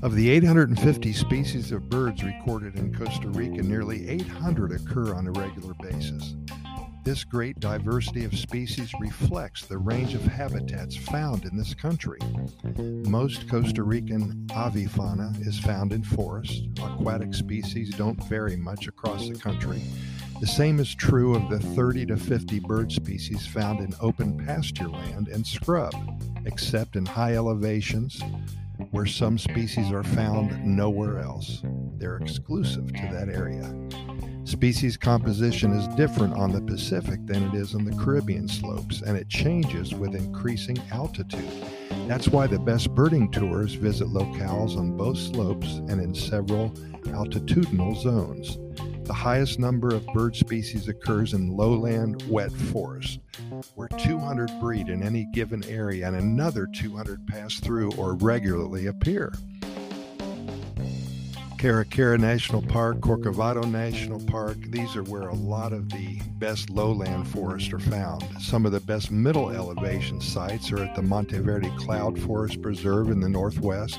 Of the 850 species of birds recorded in Costa Rica, nearly 800 occur on a regular basis. This great diversity of species reflects the range of habitats found in this country. Most Costa Rican avifauna is found in forests. Aquatic species don't vary much across the country. The same is true of the 30 to 50 bird species found in open pasture land and scrub, except in high elevations where some species are found nowhere else. They're exclusive to that area. Species composition is different on the Pacific than it is on the Caribbean slopes, and it changes with increasing altitude. That's why the best birding tours visit locales on both slopes and in several altitudinal zones. The highest number of bird species occurs in lowland wet forest, where 200 breed in any given area and another 200 pass through or regularly appear. Carara National Park, Corcovado National Park, these are where a lot of the best lowland forests are found. Some of the best middle elevation sites are at the Monteverde Cloud Forest Preserve in the northwest,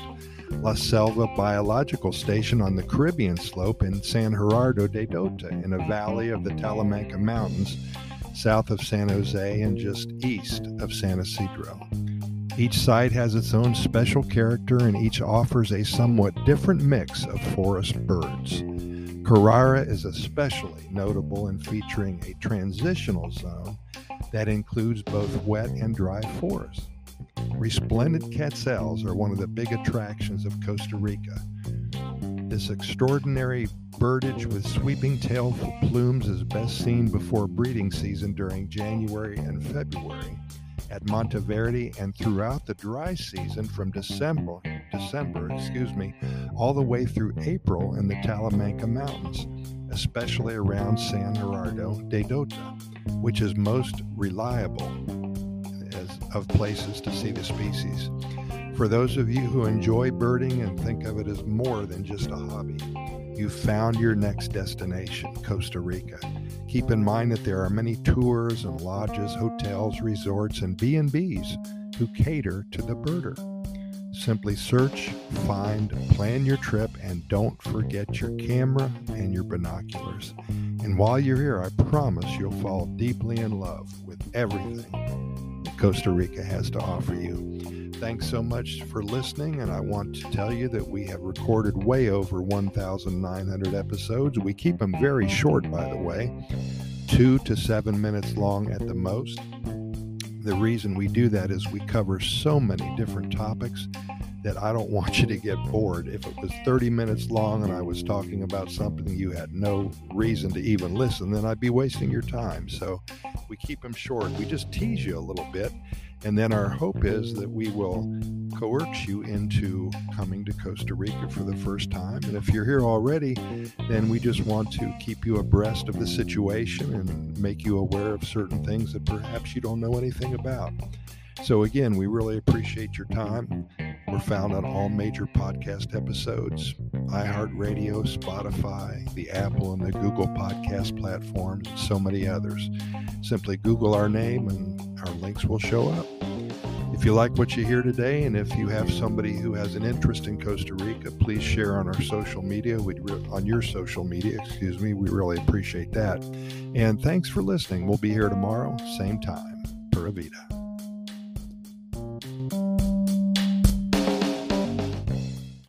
La Selva Biological Station on the Caribbean slope, and San Gerardo de Dota in a valley of the Talamanca Mountains south of San Jose and just east of San Isidro. Each site has its own special character and each offers a somewhat different mix of forest birds. Carara is especially notable in featuring a transitional zone that includes both wet and dry forests. Resplendent quetzals are one of the big attractions of Costa Rica. This extraordinary birdage with sweeping tail plumes is best seen before breeding season during January and February at Monteverde and throughout the dry season from December, December, excuse me, all the way through April in the Talamanca Mountains, especially around San Gerardo de Dota, which is most reliable as, of places to see the species. For those of you who enjoy birding and think of it as more than just a hobby, you've found your next destination, Costa Rica. Keep in mind that there are many tours and lodges, hotels, resorts, and B&Bs who cater to the birder. Simply search, find, plan your trip, and don't forget your camera and your binoculars. And while you're here, I promise you'll fall deeply in love with everything that Costa Rica has to offer you. Thanks so much for listening, and I want to tell you that we have recorded way over 1,900 episodes. We keep them very short, by the way, two to seven minutes long at the most. The reason we do that is we cover so many different topics that I don't want you to get bored. If it was 30 minutes long and I was talking about something you had no reason to even listen, then I'd be wasting your time. So we keep them short. We just tease you a little bit and then our hope is that we will coerce you into coming to Costa Rica for the first time. And if you're here already, then we just want to keep you abreast of the situation and make you aware of certain things that perhaps you don't know anything about. So, again, we really appreciate your time. We're found on all major podcast episodes iHeartRadio, Spotify, the Apple and the Google podcast platforms, and so many others. Simply Google our name and our links will show up. If you like what you hear today, and if you have somebody who has an interest in Costa Rica, please share on our social media. We on your social media, excuse me. We really appreciate that. And thanks for listening. We'll be here tomorrow, same time. Pura Vida.